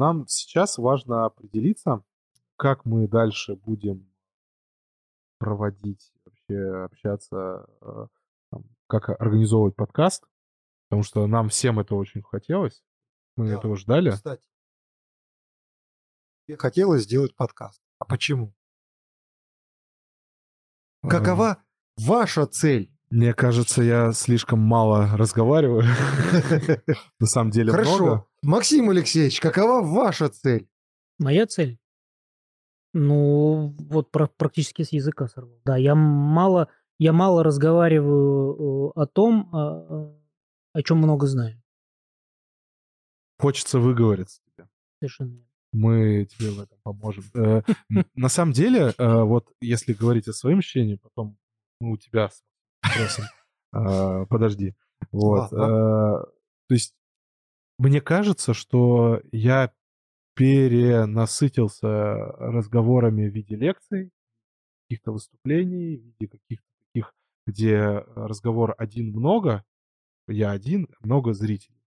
Нам сейчас важно определиться, как мы дальше будем проводить, вообще общаться, э, там, как организовывать подкаст, потому что нам всем это очень хотелось. Мы Да, этого ждали. Кстати, хотелось сделать подкаст. А почему? Э, Какова ваша цель? Мне кажется, я слишком мало разговариваю. На самом деле много. Хорошо. Максим Алексеевич, какова ваша цель? Моя цель? Ну, вот пра- практически с языка сорвал. Да, я мало, я мало разговариваю э, о том, а, о чем много знаю. Хочется выговориться тебе. Совершенно верно. Мы тебе в этом поможем. Э, На самом деле, э, вот если говорить о своем ощущении, потом мы у тебя спросим. А, Подожди. Вот. То есть мне кажется, что я перенасытился разговорами в виде лекций, каких-то выступлений, в виде каких-то таких, где разговор один много, я один, много зрителей,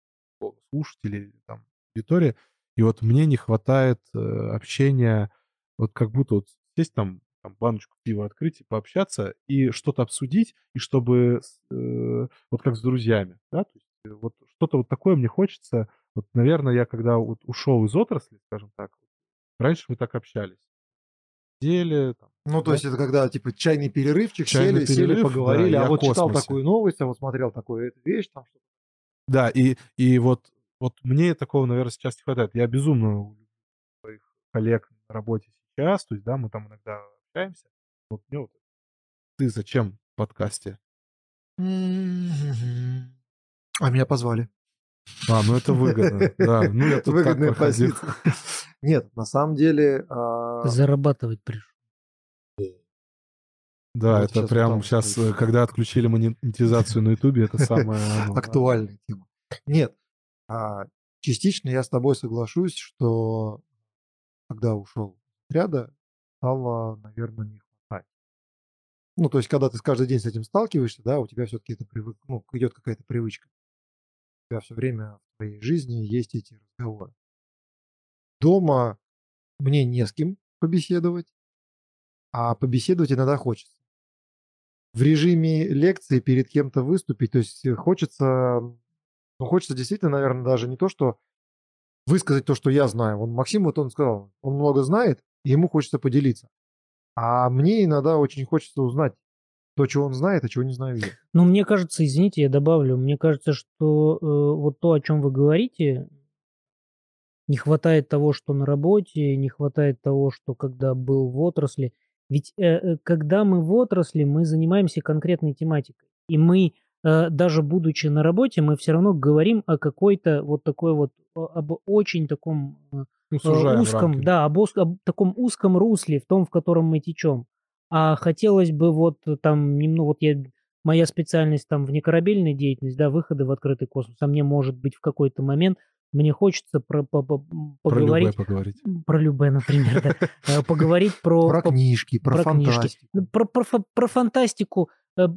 слушателей, там, аудитория. И вот мне не хватает э, общения, вот как будто вот сесть там, там баночку пива открыть и пообщаться, и что-то обсудить, и чтобы э, вот как с друзьями, да, то вот что-то вот такое мне хочется. Вот, наверное, я когда вот ушел из отрасли, скажем так, раньше мы так общались. Деле, там, Ну, то Да. есть это когда, типа, чайный перерывчик, Чайный сели, сели, перерыв, поговорили, да, а вот в читал космосе. такую новость, а вот смотрел такую эту вещь, там что-то. Да, и, и вот, вот мне такого, наверное, сейчас не хватает. Я безумно люблю своих коллег на работе сейчас, то есть, да, мы там иногда общаемся. Вот мне вот ты зачем в подкасте? А меня позвали. А, ну это выгодно. Да, ну я тут так Выгодная проходил. позиция. Нет, на самом деле... а, Зарабатывать пришел. Да, Вот это щас прям там сейчас, будет. когда отключили монетизацию на Ютубе, это оно, да. актуальная тема. Нет, а, частично я с тобой соглашусь, что когда ушел ряда, стало, наверное, не хватать. Ну, то есть, когда ты каждый день с этим сталкиваешься, да, у тебя все-таки это привык, ну, идет какая-то привычка. Тебя все время в твоей жизни есть эти разговоры. Дома мне не с кем побеседовать, а побеседовать иногда хочется. В режиме лекции перед кем-то выступить, то есть э, хочется, ну, хочется действительно, наверное, даже не то, что высказать то, что я знаю. Он Максим, вот он сказал, он много знает, и ему хочется поделиться. А мне иногда очень хочется узнать то, чего он знает, а чего не знаю я. Ну, мне кажется, извините, я добавлю, мне кажется, что э, вот то, о чем вы говорите, не хватает того, что на работе, не хватает того, что когда был в отрасли. Ведь э, э, когда мы в отрасли, мы занимаемся конкретной тематикой. И мы, э, даже будучи на работе, мы все равно говорим о какой-то вот такой вот, об очень таком э, Ну, э, узком, рамки. да, об, об таком узком русле, в том, в котором мы течем. А хотелось бы вот э, там, немного, вот я, моя специальность там внекорабельная деятельность, да, выходы в открытый космос, а мне, может быть, в какой-то момент мне хочется про, по- по- м, Про любое поговорить, поговорить. про любое, например, да, э, поговорить про, Про книжки, про, про книжки. фантастику. Ну, Про, про, про фантастику, э,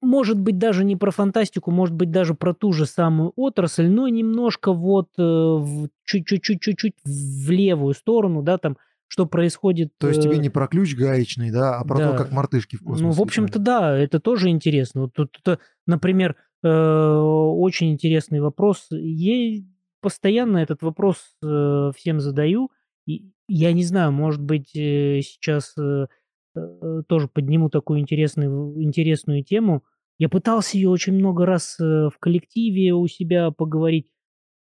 может быть, даже не про фантастику, может быть, даже про ту же самую отрасль, но немножко вот э, в- чуть-чуть, чуть-чуть в левую сторону, да, там, что происходит. То есть тебе э, не про ключ гаечный, да, а про то, да. как мартышки в космосе. Ну, в общем-то, да, это тоже интересно. Вот тут, тут, например, э, очень интересный вопрос. Я постоянно этот вопрос э, всем задаю. И я не знаю, может быть, э, сейчас э, э, тоже подниму такую интересную, интересную тему. Я пытался ее очень много раз э, в коллективе у себя поговорить.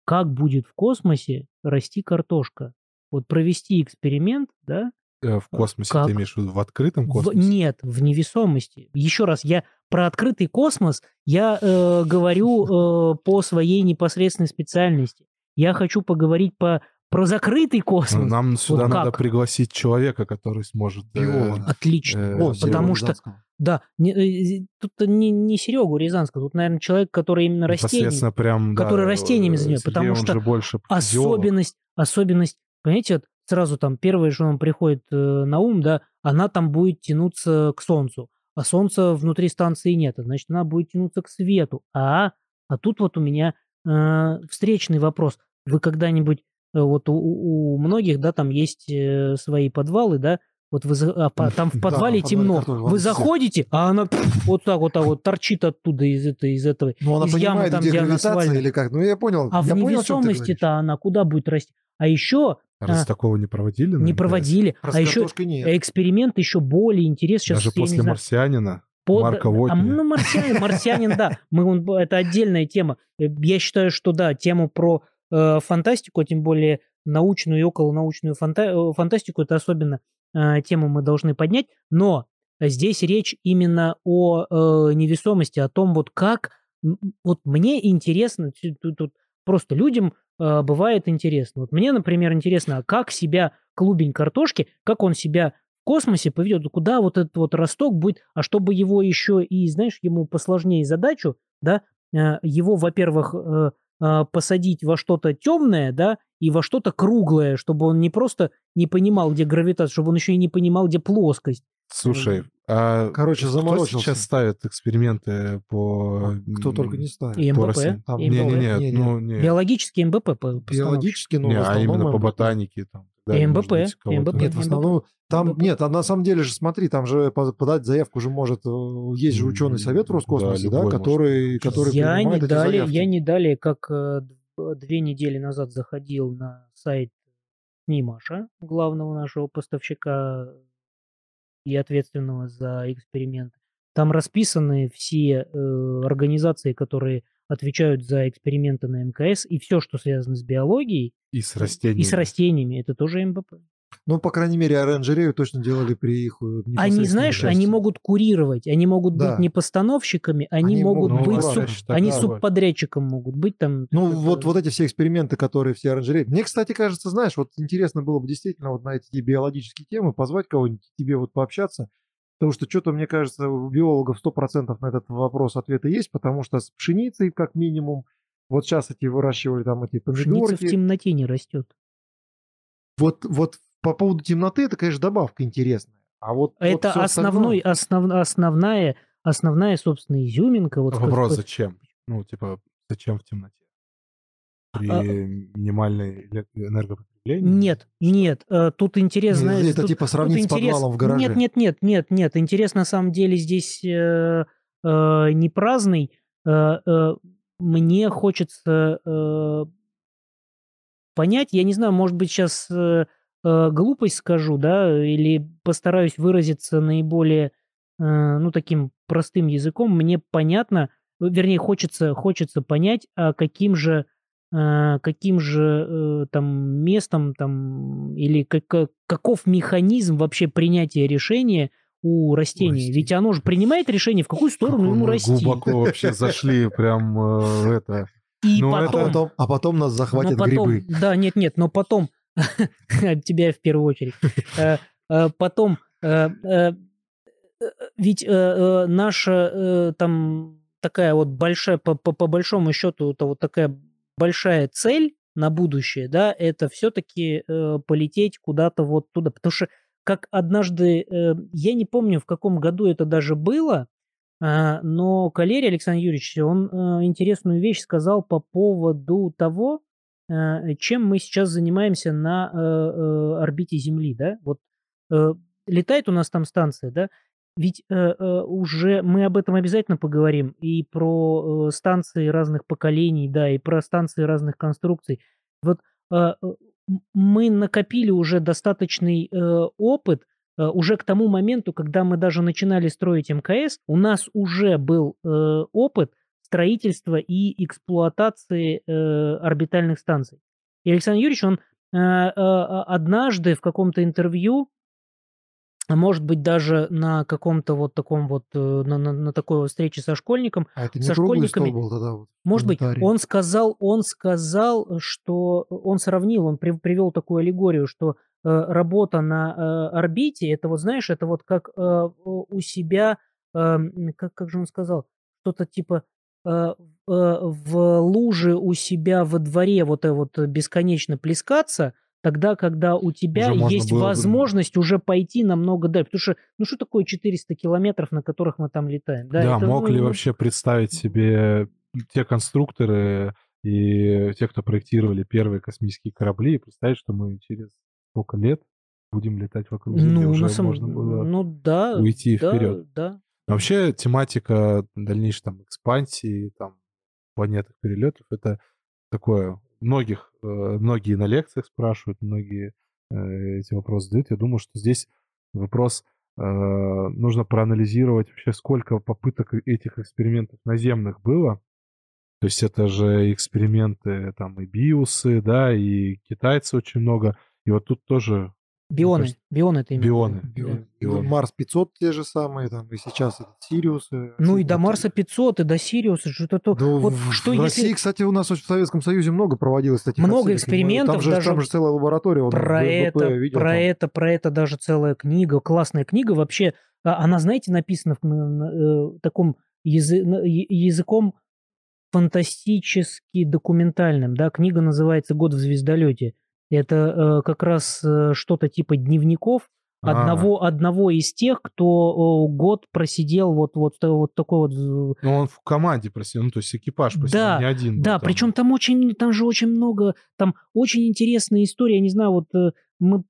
Как будет в космосе расти картошка? Вот провести эксперимент, да, Э, В космосе как? ты имеешь в виду в открытом в- космосе? нет, в невесомости. Еще раз, я про открытый космос я э, говорю э, по своей непосредственной специальности. Я хочу поговорить по, про закрытый Ну, космос. Нам сюда надо как? пригласить человека, который сможет... э. Отлично. э, О, потому что-. Да, не, э, тут не, не Серегу Рязанского, тут, наверное, человек, который именно растениями. непосредственно прям, да, который растениями э, занимается, потому что больше биолог. особенность, особенность, понимаете, вот сразу там первое, что нам приходит э, на ум, да, она там будет тянуться к Солнцу, а Солнца внутри станции нет, а значит, она будет тянуться к свету. А, а тут вот у меня э, встречный вопрос. Вы когда-нибудь э, вот у, у многих, да, там есть э, свои подвалы, да, вот вы, а, по- там в Да, подвале в подвале темно, картошка, вы заходите, а она вот так вот, а вот торчит оттуда из этой, из этого, Ну, она из ямы, понимает, там, где где гравитация или как. Ну, я понял. А в я говоришь. невесомости-то она куда будет расти? А еще Раз А. такого не проводили? не проводили, а еще нет. эксперимент еще более интересный. Сейчас Даже после знаю, «Марсианина». Под- Марка а, Уотни. ну, марсианин, марсианин, да. Мы, он- это отдельная тема. Э, Я считаю, что да, тему про э, фантастику, а тем более научную и околонаучную фанта- э, фантастику, это особенно э, тему мы должны поднять. Но здесь речь именно о э, невесомости, о том, вот как... Вот мне интересно, тут, тут просто людям э, бывает интересно. Вот мне, например, интересно, а как себя клубень картошки, как он себя в космосе поведет, куда вот этот вот росток будет, а чтобы его еще и, знаешь, ему посложнее задачу, да, э, его, во-первых, э, посадить во что-то темное, да, и во что-то круглое, чтобы он не просто не понимал, где гравитация, чтобы он еще и не понимал, где плоскость. Слушай, а Короче, кто заморочился. сейчас ставит эксперименты по... А Кто только не ставит. И по МБП. России? Там и Не, не, МБП. не, Не, не. ну не. Биологический МБП. по- постановщик. Биологически, ну, Не, в а основном именно по ботанике там. да, И МБП, быть, и. МБП. Нет, в основном там МБП. нет, а на самом деле же смотри, там же по- подать заявку же может э, есть же ученый совет в Да, Роскосмосе, да, любой может. который, который я не эти далее, заявки. я не далее, как э, д- две недели назад заходил на сайт Нимаша, главного нашего поставщика и ответственного за эксперименты. Там расписаны все э, организации, которые отвечают за эксперименты на МКС, и все, что связано с биологией И с растениями. и с растениями, это тоже МБП. Ну, по крайней мере, оранжерею точно делали при их э, Они, знаешь, они участии. могут курировать, они могут Да. быть не постановщиками, они, Они могут Ну, быть, считаю, они да. субподрядчиком могут быть там. Ну, вот, вот эти все эксперименты, которые все оранжереи. Мне, кстати, кажется, знаешь, вот интересно было бы действительно вот на эти биологические темы позвать кого-нибудь, тебе вот пообщаться. Потому что что-то, мне кажется, у биологов 100% на этот вопрос ответы есть, потому что с пшеницей, как минимум, вот сейчас эти выращивали там эти Пшеница в помидорки. темноте не растет. Вот, вот по поводу темноты, это, конечно, добавка интересная. А вот, вот Это всё основной, основ- основная, основная, собственно, изюминка. Вот Вопрос, как- зачем? Ну, типа, зачем в темноте? При А- минимальной эле- энергопотреблении? Нет, нет, э, тут интересно... Не, это тут- типа тут сравнить с интерес- подвалом в гараже. Нет, нет, нет, нет, нет. Интерес на самом деле здесь э, э, не праздный. Э, э, мне хочется э, понять, я не знаю, может быть, сейчас э, э, глупость скажу, да, или постараюсь выразиться наиболее, э, ну, таким простым языком. Мне понятно, э, вернее, хочется, хочется понять, а каким же э, каким же э, там местом там или как, как- каков механизм вообще принятия решения у растения. растений. Ведь оно же принимает решение, в какую сторону Какой ему расти. глубоко вообще зашли, прям э, это... И Ну, А потом, потом, а потом нас захватят но потом, грибы. Да, нет, нет, но потом тебя в первую очередь. Э, э, Потом э, ведь наша там такая вот большая, по, по, по большому счету, это вот такая большая цель на будущее, да, это все-таки полететь куда-то вот туда. Потому что как однажды, я не помню, в каком году это даже было, а, но Калерий Александр Юрьевич, он интересную вещь сказал по поводу того, чем мы сейчас занимаемся на э, э, орбите Земли, да? Вот э, летает у нас там станция, да? Ведь э, э, уже мы об этом обязательно поговорим и про э, станции разных поколений, да, и про станции разных конструкций. Вот э, э, мы накопили уже достаточный э, опыт э, уже к тому моменту, когда мы даже начинали строить МКС, у нас уже был э, опыт строительства и эксплуатации э, орбитальных станций. И Александр Юрьевич, он э, э, однажды в каком-то интервью, а может быть даже на каком-то вот таком вот, э, на, на- на такой вот встрече со школьником, А это не со школьниками- был тогда? Вот, может быть, он сказал, он сказал, что он сравнил, он при- привел такую аллегорию, что э, работа на э, орбите, это вот знаешь, это вот как э, у себя, э, как, как же он сказал, что-то типа э, э, в луже у себя во дворе вот это вот бесконечно плескаться, тогда, когда у тебя Уже есть было бы- возможность уже пойти намного дальше. Потому что, ну что такое 400 километров, на которых мы там летаем? Да, это, мог ну, ли ну, вообще представить себе те конструкторы, и те, кто проектировали первые космические корабли, и представить, что мы через сколько лет будем летать вокруг Земли, Ну, уже на самом... можно было Ну, да, уйти да, вперед. да. Вообще тематика дальнейшей там экспансии, там планетных перелетов, это такое многих, э, многие на лекциях спрашивают, многие э, эти вопросы задают. Я думаю, что здесь вопрос э, нужно проанализировать вообще, сколько попыток этих экспериментов наземных было. То есть это же эксперименты там и биусы, да, и китайцы очень много. И вот тут тоже Бионы, кажется, бионы имеешь в бионы. да. бионы, бионы. Марс 500 те же самые, там, и сейчас этот Сириусы. Ну и до Вот. Марса 500, и до Сириуса, что-то то. Ну, вот в, что в если России, кстати, у нас в Советском Союзе много проводилось таких Много экспериментов, Там же, даже там же целая лаборатория. вот про в ВМБП это, видел про там. это, про это даже целая книга, классная книга. Вообще, а, она, знаете, написана в, на- на, э, таком язы- на- языком фантастически документальным. Да? Книга называется «Год в звездолете». Это э, как раз э, что-то типа дневников А, одного, одного из тех, кто э, год просидел вот, вот, та- вот такой вот Ну, он в команде просил, ну, то есть экипаж просил, Да, не один. Да, там. причем там очень, там же очень много, там очень интересная история. Я не знаю, вот э, мы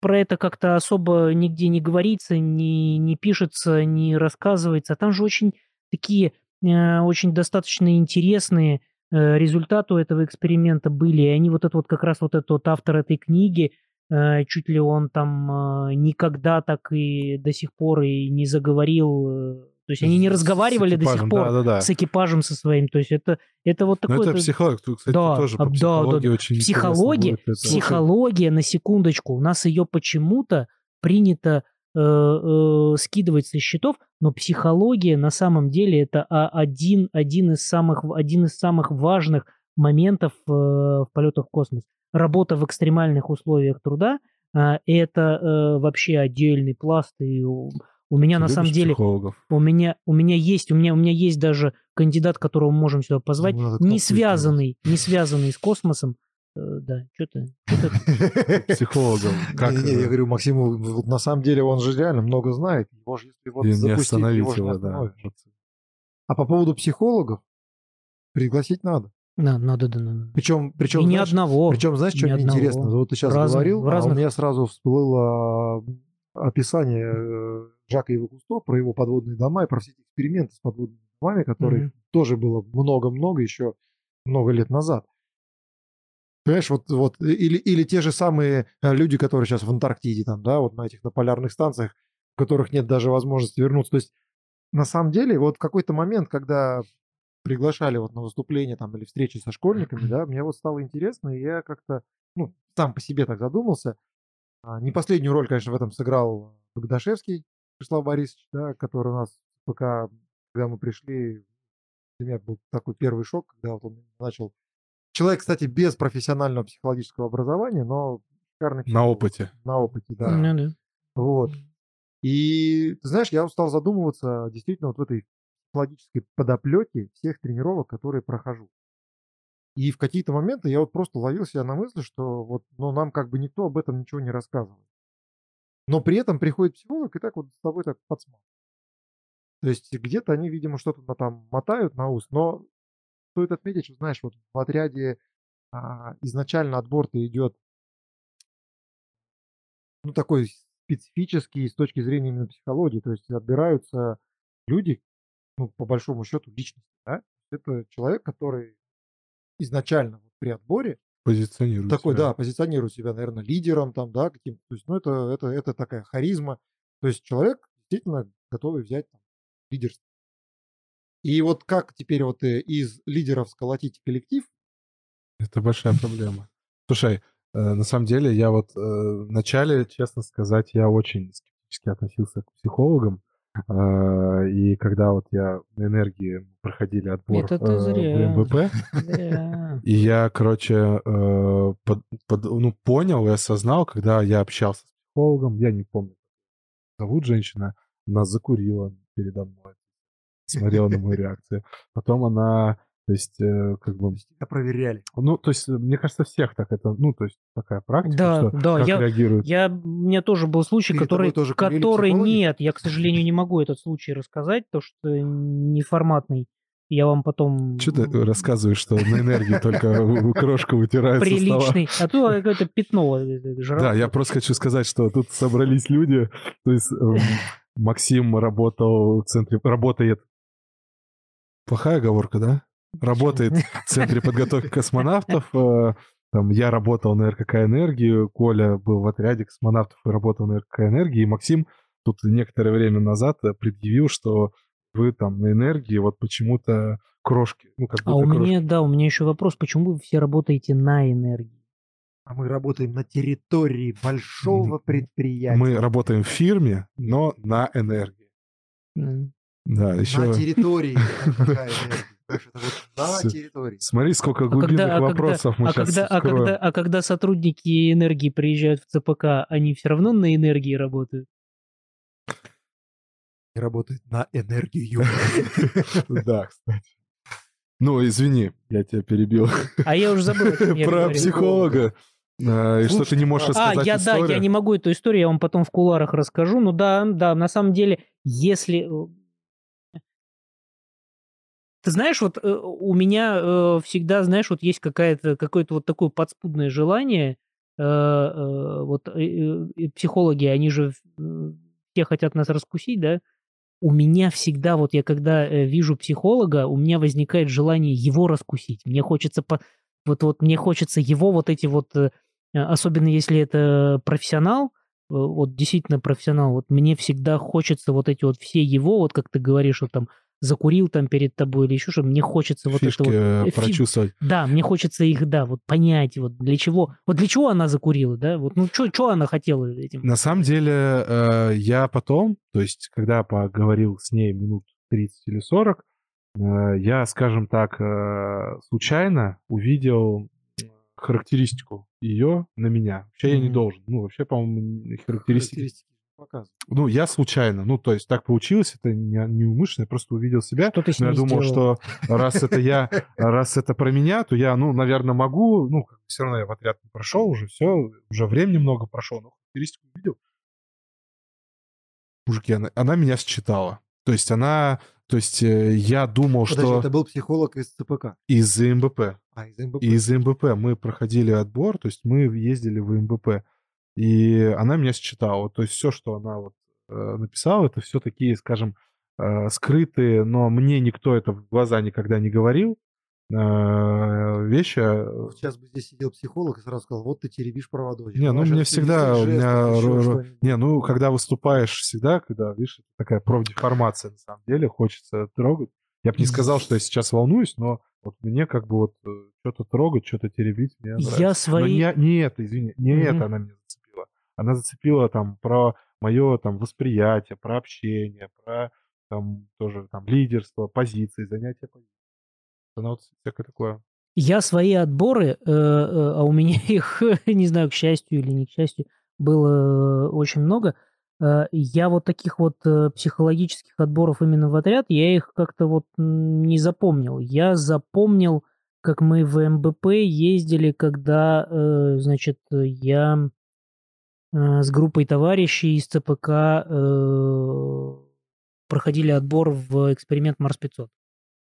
про это как-то особо нигде не говорится, не, не пишется, не рассказывается. А Там же очень такие, э, очень достаточно интересные э, результаты у этого эксперимента были. И они вот это вот как раз вот этот вот автор этой книги, э, чуть ли он там э, никогда так и до сих пор и не заговорил. то есть они не разговаривали до сих экипажем, пор Да-да-да. с экипажем со своим. То есть это, это вот Но такое... это это- психолог. Кстати, Да, тоже а, по да, да, психологии да. очень интересно Психология, будет это. психология, на секундочку, у нас ее почему-то принято э, э, скидывать со счетов, но психология на самом деле это а, один, один, из, самых, один из самых важных моментов э, в полетах в космос. Работа в экстремальных условиях труда э, это э, вообще отдельный пласт. И у, меня Ты на самом деле психологов? у меня, у меня есть, у меня, у меня есть даже кандидат, которого мы можем сюда позвать, Ну, не связанный, не связанный с космосом. Э, да, что-то, Психологов. Как, Не, не, я говорю, Максиму, вот на самом деле он же реально много знает. Его же, если вот не запустить, остановить его не его, да. А по поводу психологов, пригласить надо. Да, надо, да, надо. Причем, причем И ни знаешь, одного. Причем, знаешь, что мне интересно? Вот ты сейчас Разных- говорил, в а у разных- меня сразу всплыло описание э, Жака Ива Кусто про его подводные дома и про все эти эксперименты с подводными домами, которых Мгм. тоже было много-много еще много лет назад. Понимаешь, вот, вот или, или те же самые э, люди, которые сейчас в Антарктиде, там, да, вот на этих на полярных станциях, у которых нет даже возможности вернуться. То есть, на самом деле, вот в какой-то момент, когда приглашали вот на выступление там или встречи со школьниками, да, мне вот стало интересно, и я как-то, ну, сам по себе так задумался. А, Не последнюю роль, конечно, в этом сыграл Богдашевский Вячеслав Борисович, да, который у нас пока, когда мы пришли, для меня был такой первый шок, когда вот он начал... Человек, кстати, без профессионального психологического образования, но шикарный На психолог. опыте. На опыте, да. Ну да. Вот. И, ты знаешь, я стал задумываться действительно вот в этой психологической подоплеке всех тренировок, которые прохожу. И в какие-то моменты я вот просто ловил себя на мысли, что вот, ну, нам как бы никто об этом ничего не рассказывает. Но при этом приходит психолог и так вот с тобой так подсматривает. То есть где-то они, видимо, что-то на- там мотают на ус, но стоит отметить, что, знаешь, вот в отряде а, изначально отбор-то идет ну, такой специфический с точки зрения именно психологии. То есть отбираются люди, ну, по большому счету, личности. Да? Это человек, который изначально вот при отборе Позиционирует такой, себя. да, позиционирует себя, наверное, лидером там, да, каким То есть, ну, это, это, это такая харизма. То есть человек действительно готовый взять там, лидерство. И вот как теперь вот э, из лидеров сколотить коллектив, Это большая проблема. Слушай, э, на самом деле я вот э, вначале, честно сказать, я очень скептически относился к психологам. Э, И когда вот я на энергии проходили отбор Это ты э, зря. в МВП, и я, короче, э, под- под- ну, понял и осознал, когда я общался с психологом, я не помню, зовут женщина, она закурила передо мной, смотрела на мою реакцию. Потом она, то есть, э, как бы, тебя проверяли. ну, то есть, мне кажется, всех так это, ну, то есть, такая практика, Да, что да, как я- реагируют. Я, у меня тоже был случай, Перед который, тоже который нет, я, к сожалению, не могу этот случай рассказать, потому что неформатный. Я вам потом... Что ты рассказываешь, что на энергии только крошка вытирается Приличный. А тут какое-то пятно. э, Да, я просто хочу сказать, что тут собрались люди. То есть эм, Максим работал в центре... Работает... Плохая оговорка, да? Работает в центре подготовки космонавтов. э, Там я работал на РКК «Энергии», Коля был в отряде космонавтов и работал на РКК «Энергии», и Максим тут некоторое время назад э, предъявил, что вы там на энергии вот почему-то крошки. Ну, как А у крошки. меня, да, у меня еще вопрос, почему вы все работаете на энергии? А мы работаем на территории большого предприятия. Мы работаем в фирме, но на энергии. Да, еще... На территории. вот на территории. Смотри, сколько А глубинных а вопросов мы а сейчас когда, а когда, а сотрудники энергии приезжают в ЦПК, они все равно на энергии работают? И работает на энергию. Да, кстати. Ну, извини, я тебя перебил. А я уже забыл, Про психолога. А, И что ты не можешь А, рассказать я, да, я не могу эту историю, я вам потом в куларах расскажу. Ну да, да, на самом деле, если... Ты знаешь, вот э, у меня э, всегда, знаешь, вот есть какая-то, какое-то вот такое подспудное желание, э, э, вот э, э, психологи, они же все хотят нас раскусить, да? У меня всегда, вот я когда вижу психолога, у меня возникает желание его раскусить. Мне хочется, по- вот, вот мне хочется его вот эти вот особенно если это профессионал, вот действительно профессионал, вот мне всегда хочется вот эти вот все его, вот как ты говоришь, вот там закурил там перед тобой или еще что, мне хочется вот Фишки это вот... э, э, фи- прочувствовать. Да, мне хочется их, да, вот понять, вот для чего, вот для чего она закурила, да, вот ну что она хотела этим? На самом деле, э, я потом, то есть, когда поговорил с ней минут 30 или 40, э, я, скажем так, э, случайно увидел характеристику ее на меня. Вообще я не должен. Ну, вообще, по-моему, характеристики Характеристики показывают. Ну, я случайно. Ну, то есть так получилось, это не, не умышленно, я просто увидел себя. Что ты с я думал, сделал? что раз это я, раз это про меня, то я, ну, наверное, могу. Ну, все равно я в отряд не прошел уже, все, уже времени много прошло, но характеристику увидел. Мужики, она, она меня считала. То есть она, то есть э, я думал, Подожди, что это был психолог из ЦПК. из МБП. А, из МБП. Из МБП мы проходили отбор, то есть мы ездили в МБП, и она меня считала. То есть все, что она вот э, написала, это все такие, скажем, э, скрытые, но мне никто это в глаза никогда не говорил э, вещи. Сейчас бы здесь сидел психолог и сразу сказал, вот ты теребишь проводочек. Не, ну, мне всегда, у меня что-нибудь. Не, ну, когда выступаешь всегда, когда, видишь, такая профдеформация, на самом деле, хочется трогать. Я бы не сказал, что я сейчас волнуюсь, но вот мне как бы вот что-то трогать, что-то теребить мне нравится. Я Но свои... не, не это, извини, не Мгм. это она зацепила. Она зацепила там про мое там восприятие, про общение, про там тоже там лидерство, позиции, занятие позиции. Она вот всякое такое. Я свои отборы, э, э, а у меня их, не знаю, к счастью или не к счастью, было очень много. Э, Я вот таких вот э, психологических отборов именно в отряд, я их как-то вот не запомнил. Я запомнил, как мы в МБП ездили, когда, э, значит, я э, с группой товарищей из ЦПК э, проходили отбор в эксперимент Марс 500.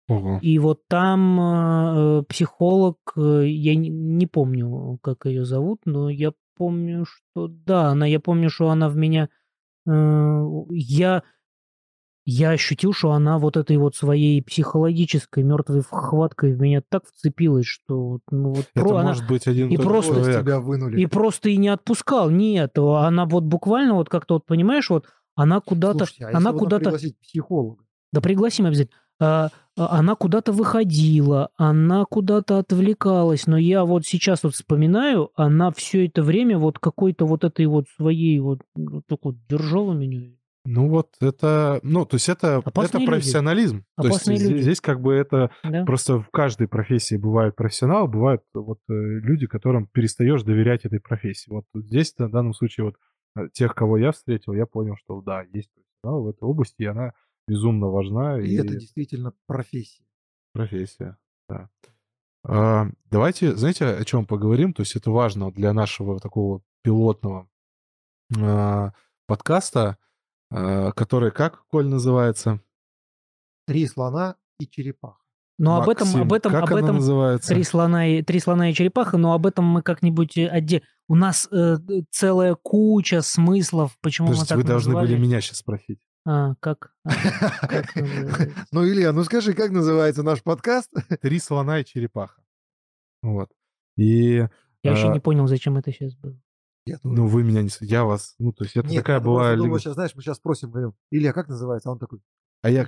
Ого. И вот там э, психолог, э, я не, не помню, как ее зовут, но я помню, что да, она, я помню, что она в меня, э, я, я ощутил, что она вот этой вот своей психологической мертвой хваткой в меня так вцепилась, что ну, вот Это про- она может быть один и просто человек. тебя вынули. и просто и не отпускал. Нет, она вот буквально вот как-то вот понимаешь, вот она куда-то, Слушайте, а она куда-то, пригласить психолога? да пригласим обязательно. А, а, она куда-то выходила, она куда-то отвлекалась, но я вот сейчас вот вспоминаю, она все это время вот какой-то вот этой вот своей вот, вот так вот держала меня. Ну вот это, ну то есть это, это Опасные люди. профессионализм. То есть Опасные люди. здесь как бы это Да? просто в каждой профессии бывают профессионалы, бывают вот э, люди, которым перестаешь доверять этой профессии. Вот здесь в данном случае вот э, тех, кого я встретил, я понял, что да, есть профессионал в этой области, и она безумно важна И и, это действительно профессия. профессия. Да. А, давайте, знаете, о чем поговорим? То есть это важно для нашего такого пилотного а, подкаста, а, который как, Коль, называется? Три слона и черепаха. Но об этом, Максим, об этом, как об она этом называется? три слона, и, три слона и черепаха, но об этом мы как-нибудь отдельно. У нас э, целая куча смыслов, почему Подождите, мы вы так должны были назвали. меня сейчас спросить. А, как? А? Ну, Илья, ну скажи, как называется наш подкаст? Три слона и черепаха. Вот. И, Я еще а, не понял, зачем это сейчас было. Я ну, вы меня не... Я вас... Ну, то есть это Нет, такая я была... думал, сейчас, знаешь, мы сейчас спросим, говорим, Илья, как называется? А он такой, А я,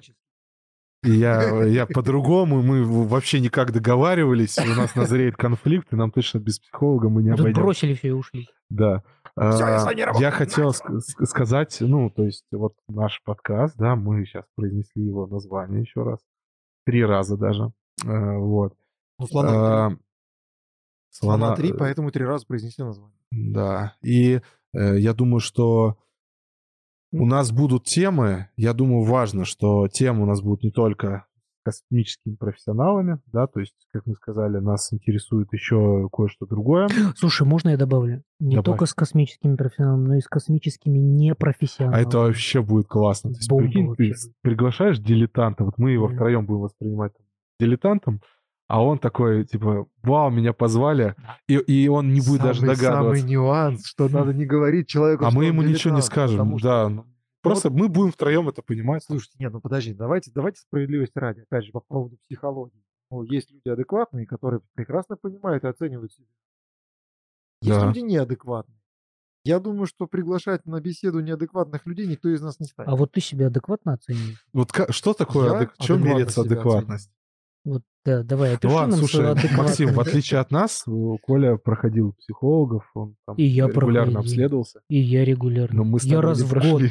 и я, я по-другому, мы вообще никак договаривались, у нас назреет конфликт, и нам точно без психолога мы не Тут обойдем. бросили все и ушли. Да. Я с А, работаю, Я хотел ск- ск- сказать, ну, то есть вот наш подкаст, да, мы сейчас произнесли его название еще раз. Три раза даже. А, Вот. ну, слона А, три. Слона три, э, поэтому три раза произнесли название. Да. И э, я думаю, что у нас будут темы. Я думаю, важно, что темы у нас будут не только космическими профессионалами, да, то есть, как мы сказали, нас интересует еще кое-что другое. Слушай, можно я добавлю? Не Добавь. только с космическими профессионалами, но и с космическими А непрофессионалами. это вообще будет классно. То есть, Бомба прикинь, ты будет. приглашаешь дилетанта, вот мы его Мгм. втроем будем воспринимать дилетантом, а он такой, типа, вау, меня позвали, и, и он не будет даже Самый- догадываться. Самый нюанс, что надо не говорить человеку, А мы ему ничего не дилетант, скажем, что- да. ну, Просто мы будем втроем это понимать. Слушайте, нет, ну подожди, давайте, давайте справедливости ради, опять же, по поводу психологии. Ну, есть люди адекватные, которые прекрасно понимают и оценивают себя. Есть Да. люди неадекватные. Я думаю, что приглашать на беседу неадекватных людей никто из нас не станет. А вот ты себя адекватно оцениваешь? Вот ка- что такое, адек... в чем себя адекватность? Вот, да, давай, Ну опиши ладно, нам слушай, Максим, в отличие от нас, Коля проходил психологов, он там И я регулярно проходил. обследовался. И я регулярно. Но мы с я тобой раз не в прошли. год.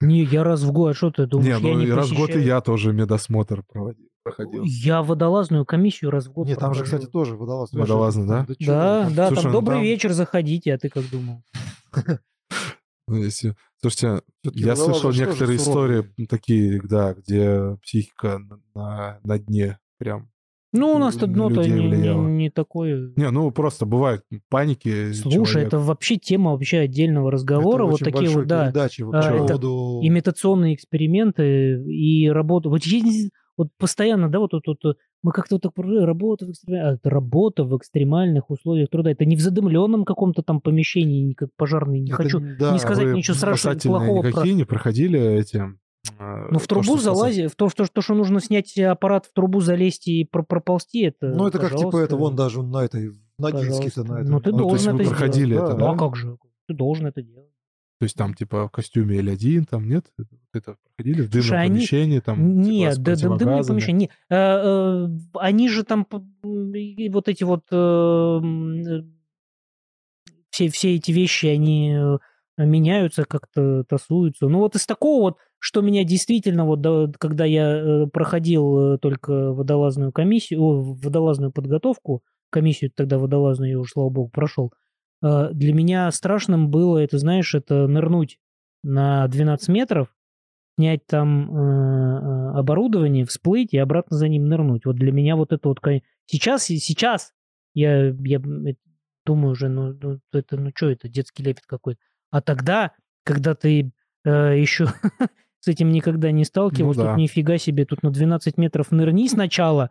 Не, я раз в год. А что ты думаешь, Не, я ну не и раз в год и посещаю? я тоже медосмотр проводил, проходил. Я водолазную комиссию раз в год Нет, там же, кстати, тоже водолаз. Лёша, Водолазный, да? Да, вы, да, Слушай, там ну добрый там- вечер, заходите, а ты как думал? Ну, если- Слушайте, я слышал некоторые истории такие, да, где психика на дне прям. Ну, у нас на то дно-то не, не- такое. Не, ну просто бывают паники. Слушай, человек. это вообще тема вообще отдельного разговора. Это вот такие вот, да, передачи вот а, это поводу... имитационные эксперименты и работа. Вот, не- вот постоянно, да, вот, вот, вот, мы как-то вот так про- работа в, экстрем- а, работа в экстремальных условиях труда. Это не в задымленном каком-то там помещении, как пожарный. Не Это хочу да, не сказать ничего страшного, плохого про- никакие не проходили эти... э, Ну, в то, трубу спасать? залази, в то, что, то, что нужно снять аппарат в трубу, залезть и про- проползти, это, Ну, это как типа это вон даже на этой, на Ногинске-то на этом. Ну, ты Ну, то есть должен вы это проходили сделать. это, да? Ну, а да? как же? Ты должен это делать. То есть там типа в костюме L1, там нет? Это- проходили в дымном Слушай, они- помещении, там типа, Нет, с да, да, дымные противогазами? помещения. Не, э, э, они же там вот эти вот э, все, все эти вещи, они меняются, как-то тасуются. Ну вот из такого вот, что меня действительно, вот да, когда я э, проходил э, только водолазную комиссию, о, водолазную подготовку, комиссию тогда водолазную я уже, слава богу, прошел, э, для меня страшным было, это, знаешь, это нырнуть на 12 метров, снять там э, оборудование, всплыть и обратно за ним нырнуть. Вот для меня вот это вот... Сейчас, сейчас я, я думаю уже, ну, ну, это, ну что это, детский лепет какой-то. А тогда, когда ты э, еще с этим никогда не сталкивался, Ну да. тут нифига себе, тут на 12 метров нырни сначала,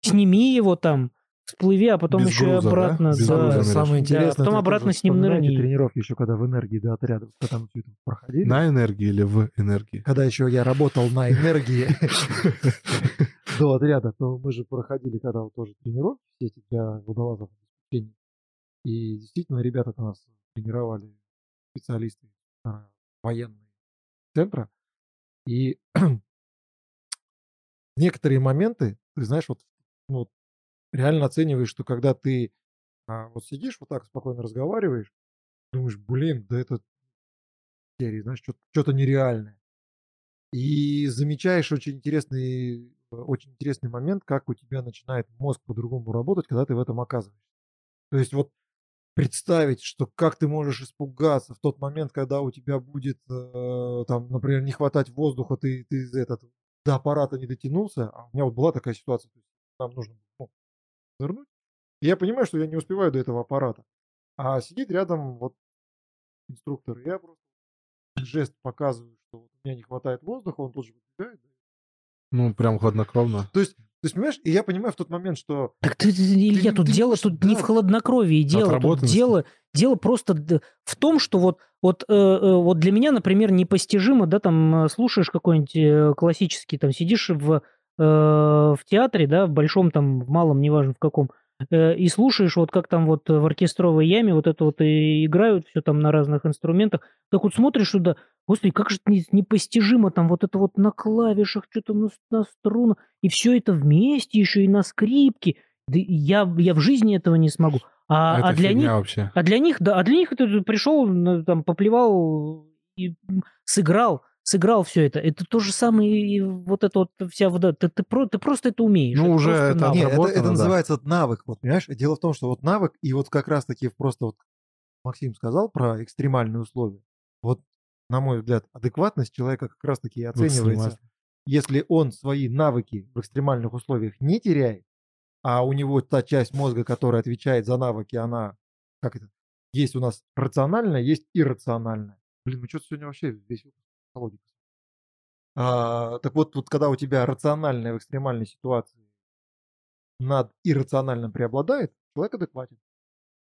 сними его там, всплыви, а потом Без еще и груза, да? обратно. Без да. груза ныряешь. Самое Да, интересное, потом это обратно с ним нырни. тренировки еще, когда в энергии до отряда, когда это проходили. На энергии или в энергии? Когда еще я работал на энергии до отряда, то мы же проходили, когда тоже тренировки все эти для водолазов. И действительно, ребята нас тренировали специалисты военные центра. И некоторые моменты, ты знаешь, вот, ну, вот реально оцениваешь, что когда ты а, вот сидишь, вот так спокойно разговариваешь, думаешь, блин, да это серии, знаешь, что- что-то нереальное. И замечаешь очень интересный, э, очень интересный момент, как у тебя начинает мозг по-другому работать, когда ты в этом оказываешься. То есть вот представить, что как ты можешь испугаться в тот момент, когда у тебя будет, э, там, например, не хватать воздуха, ты, ты из этот, до аппарата не дотянулся, а у меня вот была такая ситуация, то есть нам нужно ну, нырнуть, и я понимаю, что я не успеваю до этого аппарата, а сидит рядом вот инструктор, я просто жест показываю, что вот у меня не хватает воздуха, он тут же выбегает. Ну, прям хладнокровно. То есть То есть, понимаешь, и я понимаю в тот момент, что... Так ты, Илья, ты- тут ты дело тут не в да. хладнокровии дело, тут дело, дело просто в том, что вот, вот, э, э, вот для меня, например, непостижимо, да, там э, слушаешь какой-нибудь э, классический, там сидишь в, э, в театре, да, в большом там, в малом, неважно в каком, и слушаешь вот как там вот в оркестровой яме вот это вот и играют все там на разных инструментах, так вот смотришь туда, господи, как же это не- непостижимо там вот это вот на клавишах, что-то на, на струнах, и все это вместе еще и на скрипке. Да я, я в жизни этого не смогу. А, Это а для них, вообще. а для них, да, а для них это пришел, там, поплевал и сыграл, сыграл все это. Это то же самое и вот это вот вся вода. Ты, ты, про- ты просто это умеешь. Ну, это уже это. Нет, это, это да. называется навык, вот, понимаешь? Дело в том, что вот навык, и вот как раз-таки просто вот Максим сказал про экстремальные условия. Вот, на мой взгляд, адекватность человека как раз-таки оценивается, если он свои навыки в экстремальных условиях не теряет, а у него та часть мозга, которая отвечает за навыки, она, как это, есть у нас рациональная, есть иррациональная. Блин, мы что-то сегодня вообще весь психологии. А, так вот, вот, когда у тебя рациональная в экстремальной ситуации над иррациональным преобладает, человек адекватен.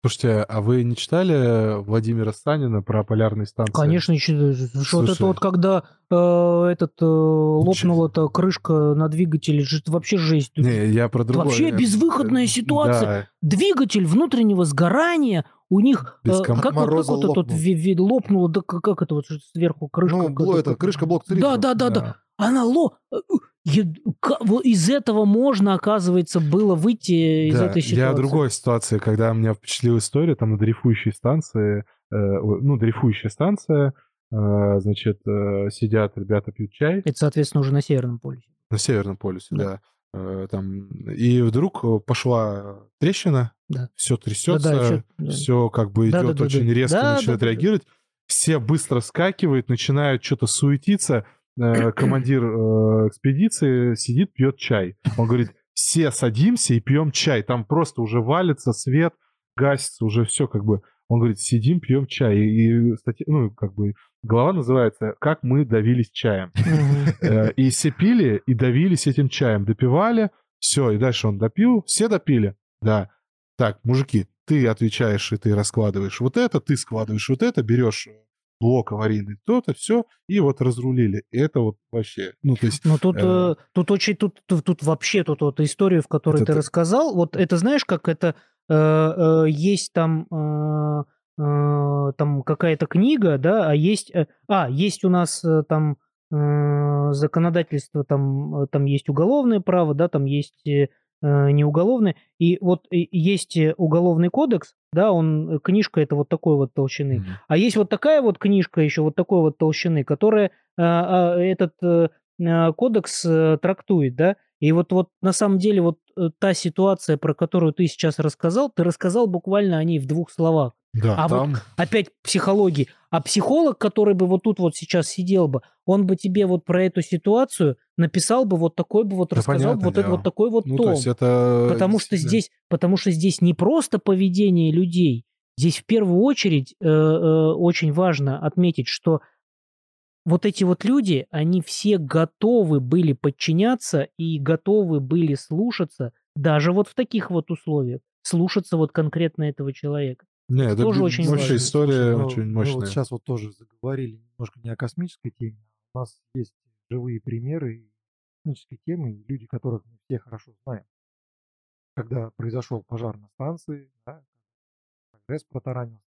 Слушайте, а вы не читали Владимира Санина про полярные станции? Конечно, еще, что вот это вот, когда э, этот э, лопнула эта крышка на двигателе, это вообще жесть. Не, я про другое. Вообще Я- безвыходная э, ситуация. да. Двигатель внутреннего сгорания у них э, ком- как, вот, как мороза это вот лопнул. ви- ви- лопло, да как, как это вот сверху крышка? ну, как бло- это- крышка блок Да, цилиндров. да, да, да. Она ло... э, Из этого можно, оказывается, было выйти из Да, этой ситуации. Я о другой ситуации, когда меня впечатлила история, там на дрейфующей станции, э, ну, дрейфующая станция, э, значит, э, сидят ребята, пьют чай Это, соответственно, уже на Северном полюсе. на Северном полюсе, Да. да. Э, там, и вдруг э, пошла трещина, Да. все трясется, всё, да. все как бы Да, идет да, да, очень да. резко, Да, начинает да, да, да. реагировать. Все быстро скакивают, начинают что-то суетиться. Э, Командир экспедиции сидит, пьет чай. Он говорит, все садимся и пьем чай. Там просто уже валится свет, гасится, уже все как бы. Он говорит, сидим, пьем чай. И, и статья, ну, как бы, глава называется «Как мы давились чаем». Э, И все пили, и давились этим чаем. Допивали, все, и дальше он допил. Все допили? Да. Так, мужики, ты отвечаешь, и ты раскладываешь вот это, ты складываешь вот это, берешь блок аварийный, то-то, все, и вот разрулили. И это вот вообще, ну, то есть... Ну тут, Э. э, тут очень, тут, тут, тут вообще тут вот историю, в которой Это ты ты- рассказал, вот это знаешь, как это э, э, есть там э, э, там какая-то книга, да, а есть, э, а есть у нас э, там э, законодательство, там э, там есть уголовное право, да, там есть э, э, не уголовное, и вот есть э, уголовный кодекс, да, он э, книжка это вот такой вот толщины, Мгм. а есть вот такая вот книжка еще вот такой вот толщины, которая а, этот э, кодекс э, трактует, да. И вот, вот на самом деле вот э, та ситуация, про которую ты сейчас рассказал, ты рассказал буквально о ней в двух словах. Да, А вот там... Опять психологии. А психолог, который бы вот тут вот сейчас сидел бы, он бы тебе вот про эту ситуацию написал бы вот такой бы вот Да рассказал бы понятное вот, это, дело. вот такой вот Ну, том. то есть это... Потому что здесь, потому что здесь не просто поведение людей, здесь в первую очередь э, э, очень важно отметить, что вот эти вот люди, они все готовы были подчиняться и готовы были слушаться, даже вот в таких вот условиях, слушаться вот конкретно этого человека. Не, это тоже очень вообще важно. история ну, очень Мы мощная. вот сейчас вот тоже заговорили немножко не о космической теме. а У нас есть живые примеры космической темы, и люди, которых мы все хорошо знаем. Когда произошел пожар на станции, да, прогресс протаранил.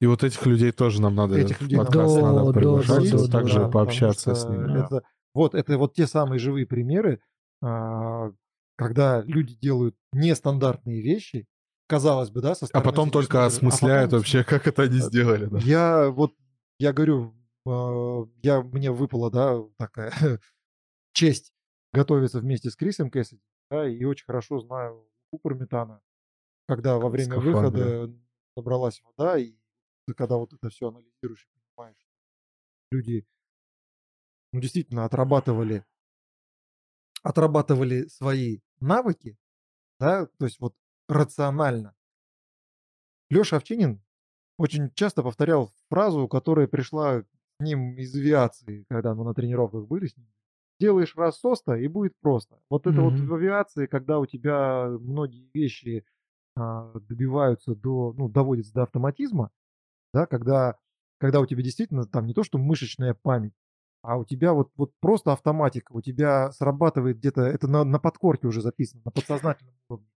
И вот этих людей тоже нам надо Этих людей нам надо приглашать, да, да, также да, потому пообщаться с ними. Да. Это, вот, это вот те самые живые примеры, а, когда люди делают нестандартные вещи, казалось бы, да, со А потом только а осмысляют потом вообще, как это они сделали. да. Я вот, я говорю, а, я, мне выпала, да, такая честь готовиться вместе с Крисом Кэссиди, да, и очень хорошо знаю Купер Метана, когда во время скафандре. выхода набралась вода, и когда вот это все анализируешь и понимаешь, люди, ну, действительно отрабатывали, отрабатывали свои навыки, да, то есть вот рационально. Леша Овчинин очень часто повторял фразу, которая пришла к ним из авиации, когда мы на тренировках были с ним. делаешь раз соста, и будет просто. Вот это вот в авиации, когда у тебя многие вещи а, добиваются до, ну, доводятся до автоматизма, да, когда, когда у тебя действительно там не то, что мышечная память, а у тебя вот, вот просто автоматика, у тебя срабатывает где-то, это на, на подкорке уже записано, на подсознательном уровне.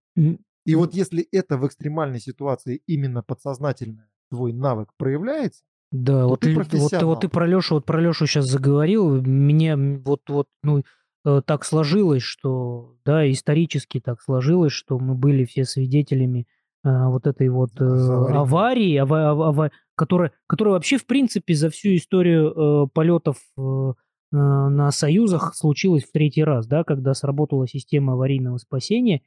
И вот если это в экстремальной ситуации именно подсознательно твой навык проявляется, Да, то вот, ты л- вот, ты- профессионал. вот ты про Лешу, вот про Лешу сейчас заговорил, мне вот, вот, ну, э, так сложилось, что, да, исторически так сложилось, что мы были все свидетелями а, вот этой вот э, Аварии. аварии, ава- ава- ава- которая, которая вообще, в принципе, за всю историю э, полетов э, э, на Союзах случилась в третий раз, да, когда сработала система аварийного спасения.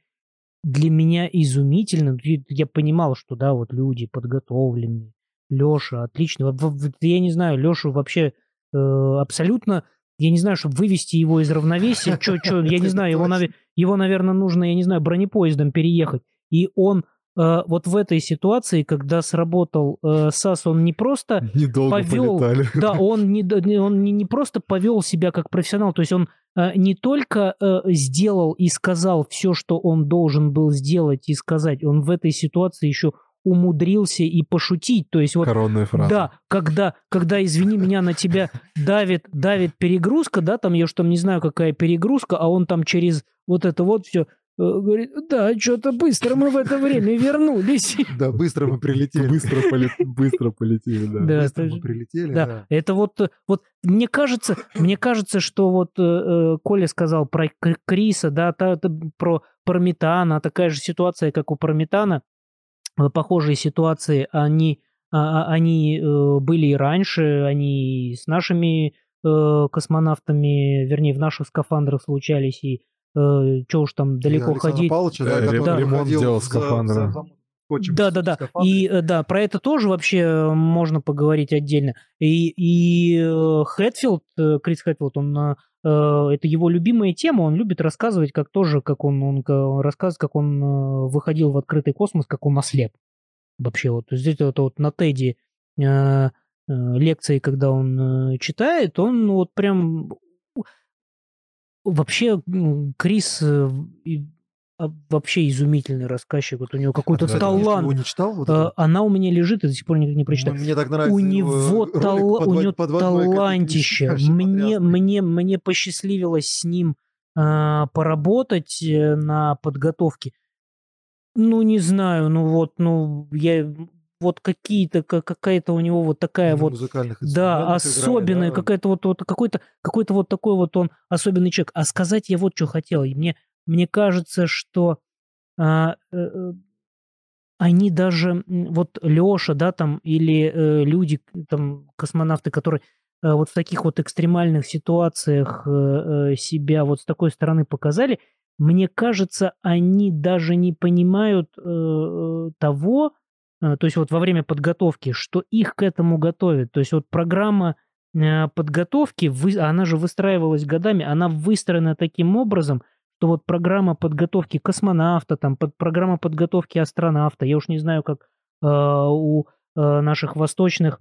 Для меня изумительно. Я- понимал, что, да, вот люди подготовленные, Леша, отлично. Я не знаю, Лешу вообще э, абсолютно, я не знаю, чтобы вывести его из равновесия, чё, чё, я не знаю, его, его, наверное, нужно, я не знаю, бронепоездом переехать. И он вот в этой ситуации, когда сработал э, САС, он не просто Недолго повел- полетали. да, он не, он не, не просто повел себя как профессионал, то есть он э, не только э, сделал и сказал все, что он должен был сделать и сказать, он в этой ситуации еще умудрился и пошутить. То есть вот Коронная фраза. да, когда, когда, извини меня, на тебя давит, давит перегрузка, да, там я уж там не знаю, какая перегрузка, а он там через вот это вот все говорит, да, что-то быстро мы в это время вернулись. да, быстро мы прилетели. Быстро, поле- быстро полетели, да. Да, Быстро это мы прилетели, Да, да. это вот, э, вот мне кажется, мне кажется, что вот э, э, Коля сказал про Криса, да, та- та- про Парметана, такая же ситуация, как у Парметана, э, похожие ситуации, они, а, а, они э, были и раньше, они с нашими э, космонавтами, вернее, в наших скафандрах случались, и что уж там далеко И Александра ходить. Павловича, да, Э, который ремонт ходил делал скафандра. за- за скотчем Да, да, да. И э, да, про это тоже вообще э, можно поговорить отдельно. И, и э, Хэтфилд, э, Крис Хэтфилд, он э, э, это его любимая тема, он любит рассказывать, как тоже, как он, он, ка- он рассказывает, как он э, выходил в открытый космос, как он ослеп. Вообще вот здесь это вот на Теди э, э, лекции, когда он э, читает, он вот прям вообще Крис э, а, вообще изумительный рассказчик, вот у него какой-то Кстати, талант. Не читал? Вот Э, это? Она у меня лежит, и до сих пор никак не прочитал. Мне так нравится У его него, под у него талантище. Мне, мне, мне посчастливилось с ним а, поработать э, на подготовке. Ну, не знаю, ну вот, ну, я вот какие-то, ка- какая-то у него вот такая вот да, играет, особенный, да. какая-то вот, вот какой-то, какой-то вот такой вот он особенный человек. А сказать я вот что хотел. И Мне, мне кажется, что а, э, э, они даже, вот Леша, да, там, или э, люди, там, космонавты, которые э, вот в таких вот экстремальных ситуациях э, э, себя вот с такой стороны показали, мне кажется, они даже не понимают э, э, того, то есть вот во время подготовки, что их к этому готовят. То есть вот программа э, подготовки, она же выстраивалась годами, она выстроена таким образом, что вот программа подготовки космонавта, там под, программа подготовки астронавта, я уж не знаю, как э, у э, наших восточных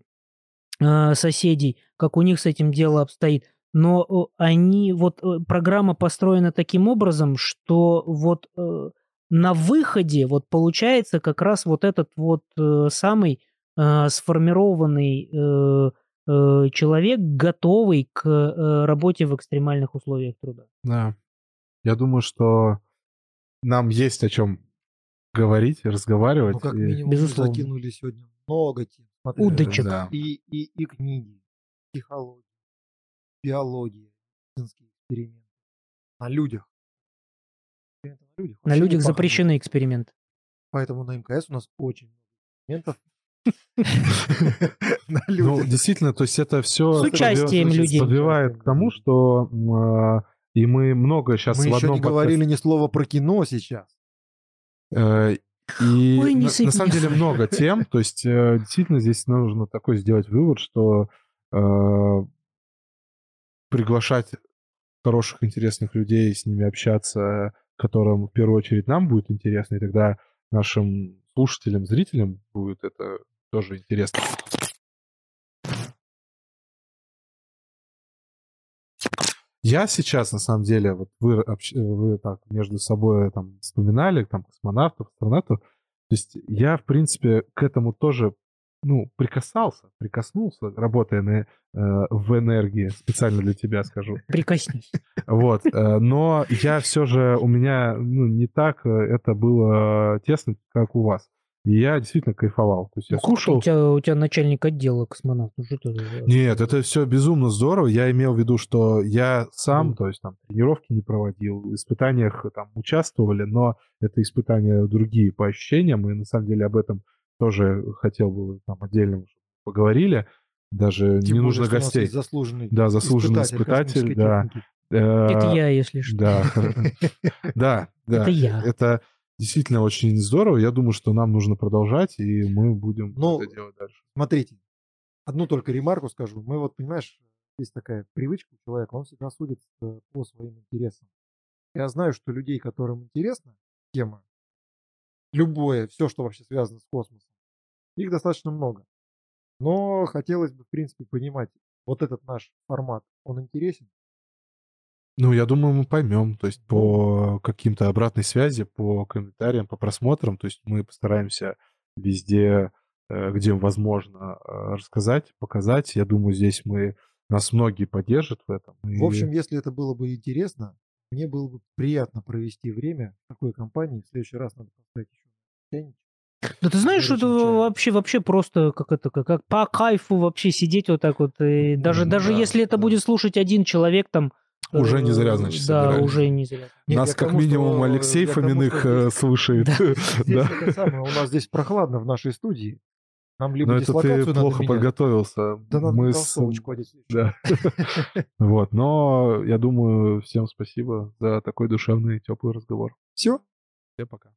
э, соседей, как у них с этим дело обстоит, но э, они, вот э, программа построена таким образом, что вот э, на выходе вот получается как раз вот этот вот э, самый э, сформированный э, э, человек, готовый к э, работе в экстремальных условиях труда. Да. Я думаю, что нам есть о чем говорить, разговаривать. Ну, как и- минимум, Безусловно. закинули сегодня много тем. Удочек. Да. И, и, и книги, психология, биология, медицинские эксперименты. На людях. Людях, На людях запрещены эксперименты. Поэтому на МКС у нас очень много экспериментов. Ну, действительно, то есть это все С участием людей. подбивает к тому, что а, и мы много сейчас Мы в еще одном не говорили ни слова про кино сейчас. Э, И Ой, не на, сыпь на самом деле много тем. То есть э, действительно здесь нужно такой сделать вывод, что э, приглашать хороших, интересных людей, с ними общаться, которым в первую очередь нам будет интересно, и тогда нашим слушателям, зрителям будет это тоже интересно. Я сейчас, на самом деле, вот вы, вы так между собой там вспоминали, там, космонавтов, астронавтов. То есть я, в принципе, к этому тоже, ну, прикасался, прикоснулся, работая на, э, в энергии, специально для тебя скажу. Прикоснись. Вот. э, Но я все же, у меня, ну, не так э, это было тесно, как у вас. И я действительно кайфовал. То есть я Ну, У тебя, у тебя начальник отдела космонавт. Ну, что ты, э, Нет, это все безумно здорово. Я имел в виду, что я сам, Мгм. то есть там тренировки не проводил, в испытаниях там участвовали, но это испытания другие по ощущениям, и на самом деле об этом тоже хотел бы там отдельно чтобы поговорили. Даже Тем не более, нужно что у нас гостей. заслуженный Да, заслуженный испытатель, космической да. техники. Это Э, я, если что. Да, да, да. Это я. Это действительно очень здорово. Я думаю, что нам нужно продолжать, и мы будем Ну, это делать дальше. Смотрите, одну только ремарку скажу. Мы вот, понимаешь, есть такая привычка у человека, он всегда судит э, по своим интересам. Я знаю, что людей, которым интересна тема, любое, все, что вообще связано с космосом, их достаточно много. Но хотелось бы, в принципе, понимать, вот этот наш формат, он интересен? Ну, я думаю, мы поймем, то есть по каким-то обратной связи, по комментариям, по просмотрам, то есть мы постараемся везде, э, где возможно, э, рассказать, показать. Я думаю, здесь мы нас многие поддержат в этом. В общем, если это было бы интересно, мне было бы приятно провести время в такой компании. В следующий раз надо поставить. Да ты знаешь, что это вообще, вообще просто как это, как, как по кайфу вообще сидеть вот так вот. И даже, М, даже да, если это да. будет слушать один человек там... Уже не э, зря, значит, Да, собирались. уже не зря. Нет, нас как тому, минимум что- Алексей к тому, Фоминых что э, здесь- слушает. Здесь Да. это самое, у нас здесь прохладно в нашей студии. Нам либо Но это ты плохо менять, подготовился. Да надо Мы с-. Да. Вот, но я думаю, всем спасибо за такой душевный, теплый разговор. Все? Всем пока.